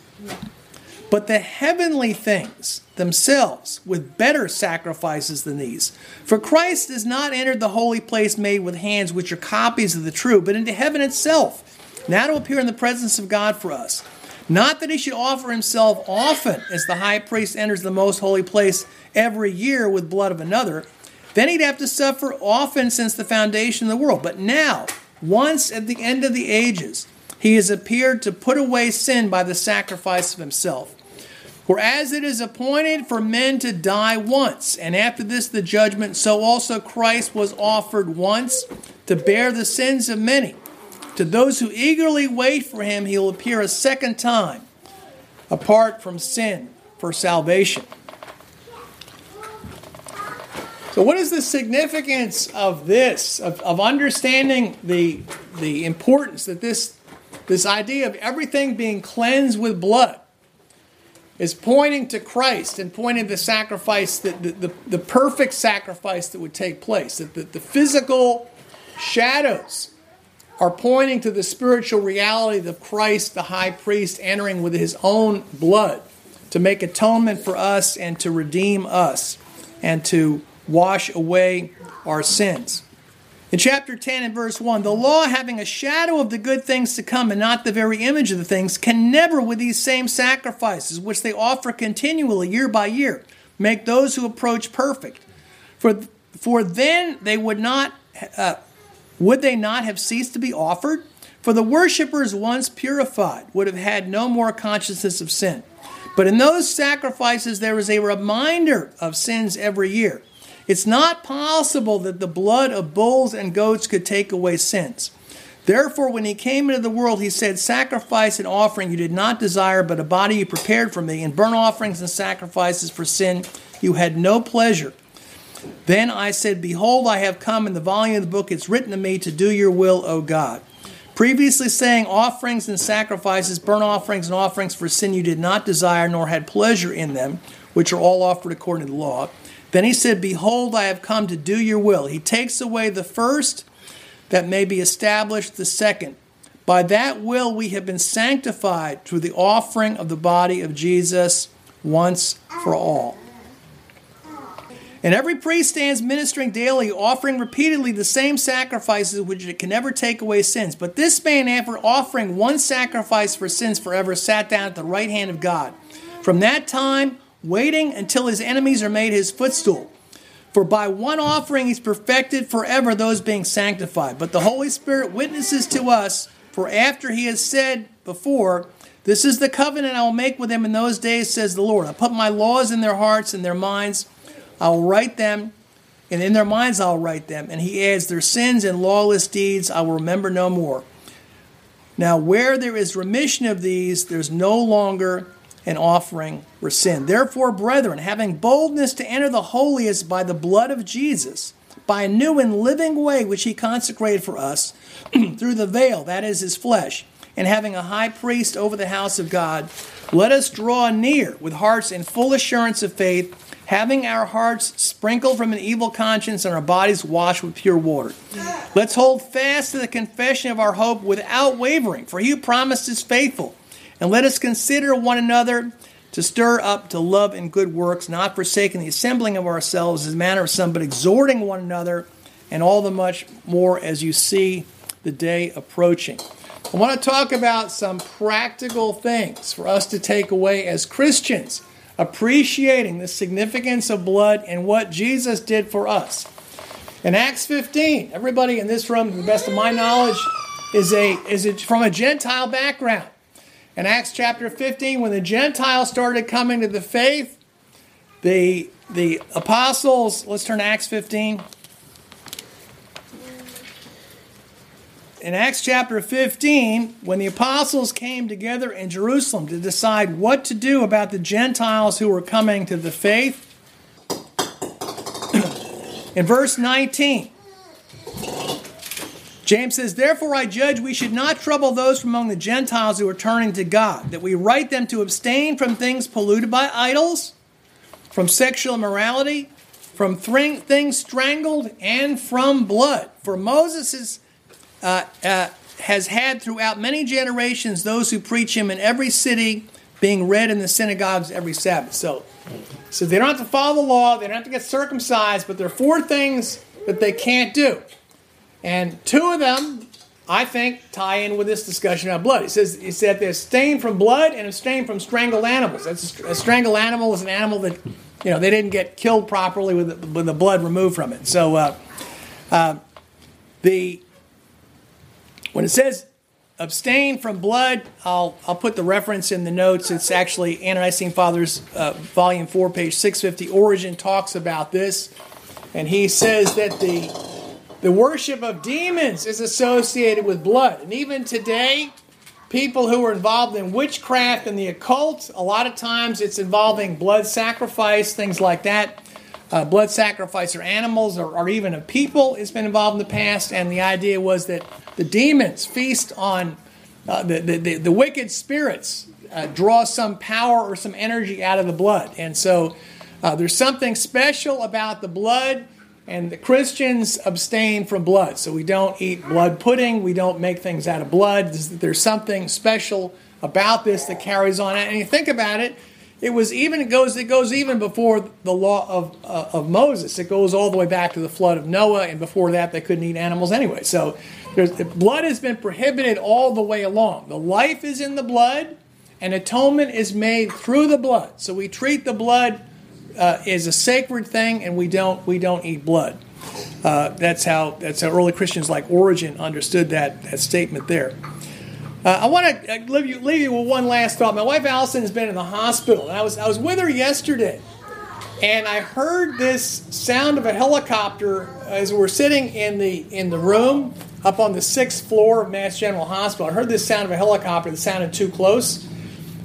But the heavenly things themselves with better sacrifices than these. For Christ has not entered the holy place made with hands, which are copies of the true, but into heaven itself, now to appear in the presence of God for us. Not that he should offer himself often, as the high priest enters the most holy place every year with blood of another. Then he'd have to suffer often since the foundation of the world. But now, once at the end of the ages, he has appeared to put away sin by the sacrifice of himself. For as it is appointed for men to die once, and after this the judgment, so also Christ was offered once to bear the sins of many. To those who eagerly wait for him, he will appear a second time, apart from sin, for salvation. So, what is the significance of this, of, of understanding the, the importance that this, this idea of everything being cleansed with blood is pointing to Christ and pointing to the sacrifice, that the, the, the perfect sacrifice that would take place, that the, the physical shadows are pointing to the spiritual reality of Christ, the high priest, entering with his own blood to make atonement for us and to redeem us and to wash away our sins. In chapter 10 and verse 1, the law, having a shadow of the good things to come and not the very image of the things, can never, with these same sacrifices, which they offer continually year by year, make those who approach perfect. For, for then they would not uh, would they not have ceased to be offered? For the worshippers, once purified, would have had no more consciousness of sin. But in those sacrifices, there is a reminder of sins every year. It's not possible that the blood of bulls and goats could take away sins. Therefore, when he came into the world, he said, Sacrifice and offering you did not desire, but a body you prepared for me, and burnt offerings and sacrifices for sin you had no pleasure. Then I said, Behold, I have come in the volume of the book, it's written to me to do your will, O God. Previously saying, Offerings and sacrifices, burnt offerings and offerings for sin you did not desire, nor had pleasure in them, which are all offered according to the law. Then he said, Behold, I have come to do your will. He takes away the first that may be established the second. By that will we have been sanctified through the offering of the body of Jesus once for all. And every priest stands ministering daily, offering repeatedly the same sacrifices which it can never take away sins. But this man, after offering one sacrifice for sins forever, sat down at the right hand of God. From that time, waiting until his enemies are made his footstool. For by one offering he's perfected forever those being sanctified. But the Holy Spirit witnesses to us, for after he has said before, This is the covenant I will make with them in those days, says the Lord. I put my laws in their hearts and their minds. I will write them, and in their minds I'll write them. And he adds, Their sins and lawless deeds I will remember no more. Now, where there is remission of these, there's no longer an offering for sin. Therefore, brethren, having boldness to enter the holiest by the blood of Jesus, by a new and living way which he consecrated for us through the veil, that is his flesh, and having a high priest over the house of God, let us draw near with hearts in full assurance of faith, having our hearts sprinkled from an evil conscience and our bodies washed with pure water. Let's hold fast to the confession of our hope without wavering, for he who promised is faithful. And let us consider one another to stir up to love and good works, not forsaking the assembling of ourselves as a manner of some, but exhorting one another, and all the much more as you see the day approaching. I want to talk about some practical things for us to take away as Christians, appreciating the significance of blood and what Jesus did for us. In Acts 15, everybody in this room, to the best of my knowledge, is a is a, from a Gentile background. In Acts chapter 15, when the Gentiles started coming to the faith, the, the apostles, let's turn to Acts 15. In Acts chapter 15, when the apostles came together in Jerusalem to decide what to do about the Gentiles who were coming to the faith, in verse 19, James says, Therefore I judge we should not trouble those from among the Gentiles who are turning to God, that we write them to abstain from things polluted by idols, from sexual immorality, from things strangled, and from blood. For Moses is, uh, uh, has had throughout many generations those who preach him in every city, being read in the synagogues every Sabbath. So, so they don't have to follow the law, they don't have to get circumcised, but there are four things that they can't do. And two of them, I think, tie in with this discussion about blood. He says he said they're stained from blood and stained from strangled animals. That's a, strangled animal is an animal that you know they didn't get killed properly with the, with the blood removed from it. So uh, uh, the when it says abstain from blood, I'll I'll put the reference in the notes. It's actually Ante-Nicene Fathers, uh, Volume Four, page six fifty. Origen talks about this, and he says that the the worship of demons is associated with blood. And even today, people who are involved in witchcraft and the occult, a lot of times it's involving blood sacrifice, things like that. Uh, blood sacrifice or animals or, or even of people has been involved in the past. And the idea was that the demons feast on uh, the, the, the, the, wicked spirits, uh, draw some power or some energy out of the blood. And so uh, there's something special about the blood and the Christians abstain from blood. So we don't eat blood pudding. We don't make things out of blood. There's something special about this that carries on. And you think about it, it was even it goes it goes even before the law of uh, of Moses. It goes all the way back to the flood of Noah, and before that they couldn't eat animals anyway. So blood has been prohibited all the way along. The life is in the blood, and atonement is made through the blood. So we treat the blood uh, is a sacred thing, and we don't we don't eat blood. Uh, that's how that's how early Christians like Origen understood that that statement there. Uh, I want to uh, leave you, leave you with one last thought. My wife Allison has been in the hospital, and I was I was with her yesterday, and I heard this sound of a helicopter as we were sitting in the in the room up on the sixth floor of Mass General Hospital. I heard this sound of a helicopter that sounded too close.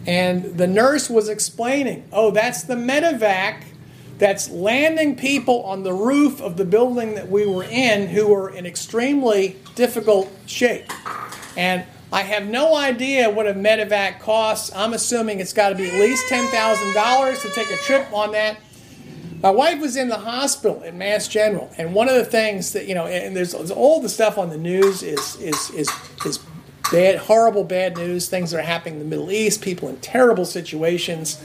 And the nurse was explaining, oh, that's the medevac that's landing people on the roof of the building that we were in who were in extremely difficult shape. And I have no idea what a medevac costs. I'm assuming it's got to be at least $10,000 to take a trip on that. My wife was in the hospital at Mass General, and one of the things that you know, and there's, there's all the stuff on the news is is is is bad, horrible, bad news. Things that are happening in the Middle East, people in terrible situations,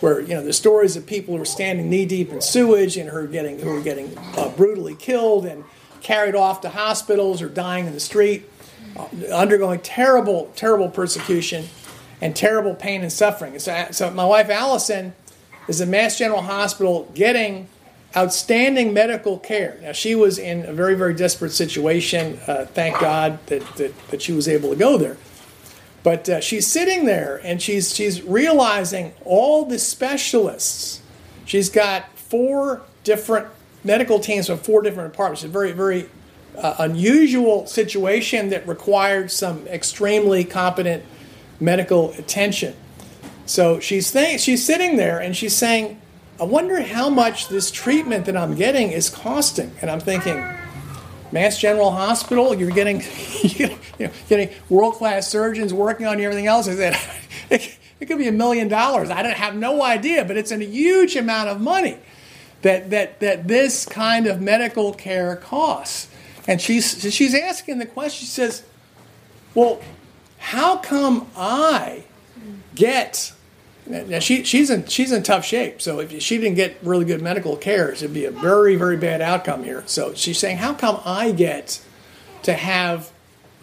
where you know the stories of people who are standing knee deep in sewage and who are getting who are getting uh, brutally killed and carried off to hospitals or dying in the street, uh, undergoing terrible, terrible persecution and terrible pain and suffering. So, so my wife Allison is at Mass General Hospital getting outstanding medical care. Now, she was in a very, very desperate situation. Uh, thank God that, that, that, she was able to go there. But uh, she's sitting there and she's, she's realizing all the specialists. She's got four different medical teams from four different departments. A very, very uh, unusual situation that required some extremely competent medical attention. So she's th- she's sitting there and she's saying, I wonder how much this treatment that I'm getting is costing. And I'm thinking, Mass General Hospital, you're getting, you know, getting world class surgeons working on you, everything else. I said, it, it could be a million dollars. I don't have no idea, but it's a huge amount of money that, that, that this kind of medical care costs. And she's, she's asking the question, she says, Well, how come I get now she, she's in she's in tough shape. So if she didn't get really good medical care, it'd be a very very bad outcome here. So she's saying, how come I get to have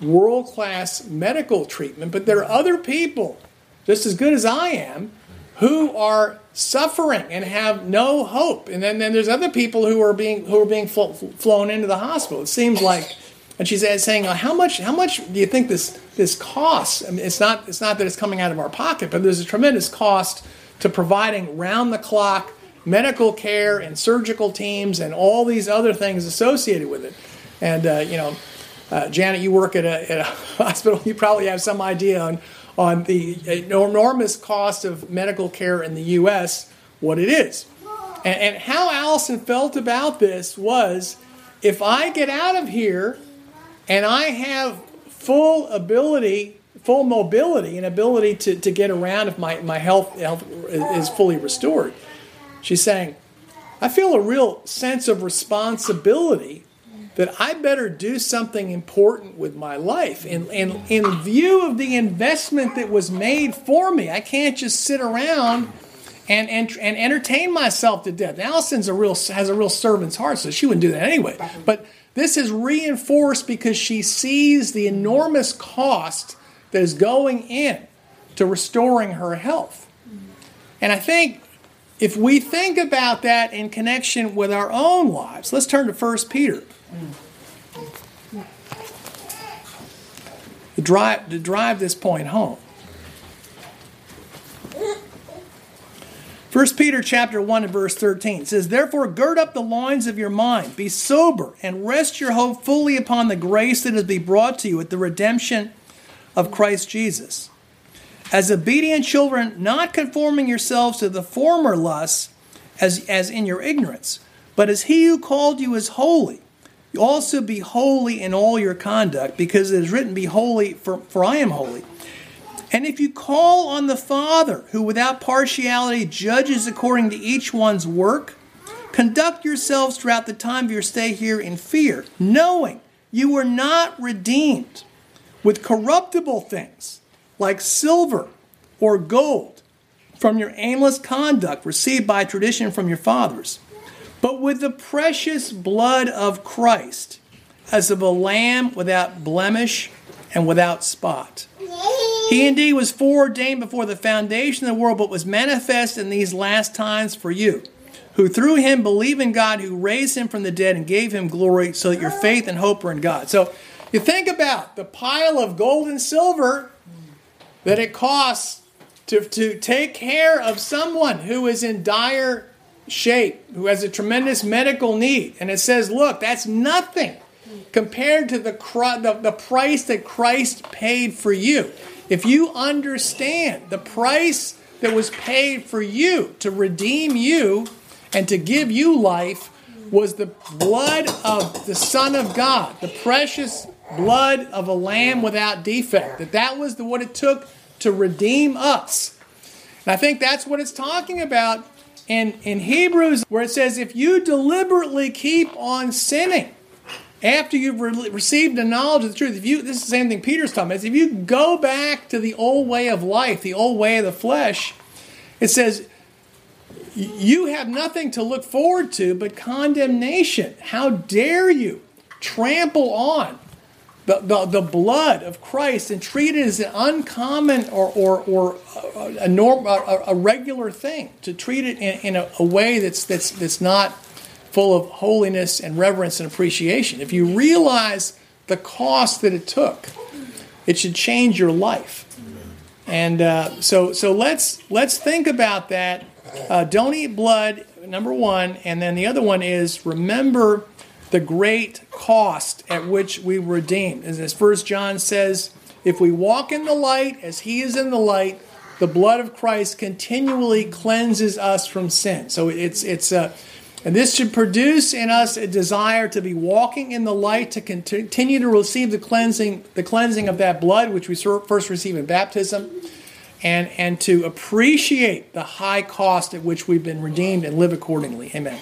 world class medical treatment, but there are other people just as good as I am who are suffering and have no hope, and then, then there's other people who are being who are being fl- flown into the hospital. It seems like and she's saying, "How much? How much do you think this this costs? I mean, it's not it's not that it's coming out of our pocket, but there's a tremendous cost to providing round the clock medical care and surgical teams and all these other things associated with it. And uh, you know, uh, Janet, you work at a, at a hospital. You probably have some idea on on the enormous cost of medical care in the U.S. What it is, and, and how Allison felt about this was, if I get out of here and I have full ability, full mobility, and ability to, to get around if my, my health, health is fully restored. She's saying, I feel a real sense of responsibility that I better do something important with my life. In, in, in view of the investment that was made for me, I can't just sit around and, and, and entertain myself to death. Allison's a real, has a real servant's heart, so she wouldn't do that anyway. But this is reinforced because she sees the enormous cost that is going in to restoring her health. And I think if we think about that in connection with our own lives, let's turn to 1 Peter. To drive, to drive this point home. 1 Peter chapter 1 and verse 13 says, Therefore gird up the loins of your mind, be sober, and rest your hope fully upon the grace that is be brought to you at the redemption of Christ Jesus. As obedient children, not conforming yourselves to the former lusts, as, as in your ignorance, but as he who called you is holy, you also be holy in all your conduct, because it is written, Be holy, for, for I am holy. And if you call on the Father, who without partiality judges according to each one's work, conduct yourselves throughout the time of your stay here in fear, knowing you were not redeemed with corruptible things like silver or gold from your aimless conduct received by tradition from your fathers, but with the precious blood of Christ, as of a lamb without blemish and without spot. He indeed was foreordained before the foundation of the world, but was manifest in these last times for you, who through him believe in God, who raised him from the dead and gave him glory, so that your faith and hope are in God. So you think about the pile of gold and silver that it costs to, to take care of someone who is in dire shape, who has a tremendous medical need. And it says, look, that's nothing compared to the, the, the price that Christ paid for you. If you understand the price that was paid for you to redeem you and to give you life was the blood of the Son of God, the precious blood of a lamb without defect. That that was the, what it took to redeem us. And I think that's what it's talking about in, in Hebrews where it says, if you deliberately keep on sinning after you've re- received the knowledge of the truth, if you this is the same thing Peter's talking about, if you go back to the old way of life, the old way of the flesh, it says you have nothing to look forward to but condemnation. How dare you trample on the, the, the blood of Christ and treat it as an uncommon or, or, or a, norm, a, a regular thing, to treat it in, in a, a way that's, that's, that's not full of holiness and reverence and appreciation. If you realize the cost that it took, it should change your life. And uh, so, so let's let's think about that. Uh, don't eat blood, number one, and then the other one is remember the great cost at which we were redeemed. As First John says, if we walk in the light as He is in the light, the blood of Christ continually cleanses us from sin. So it's it's a and this should produce in us a desire to be walking in the light, to continue to receive the cleansing, the cleansing of that blood, which we first receive in baptism, and, and to appreciate the high cost at which we've been redeemed and live accordingly. Amen.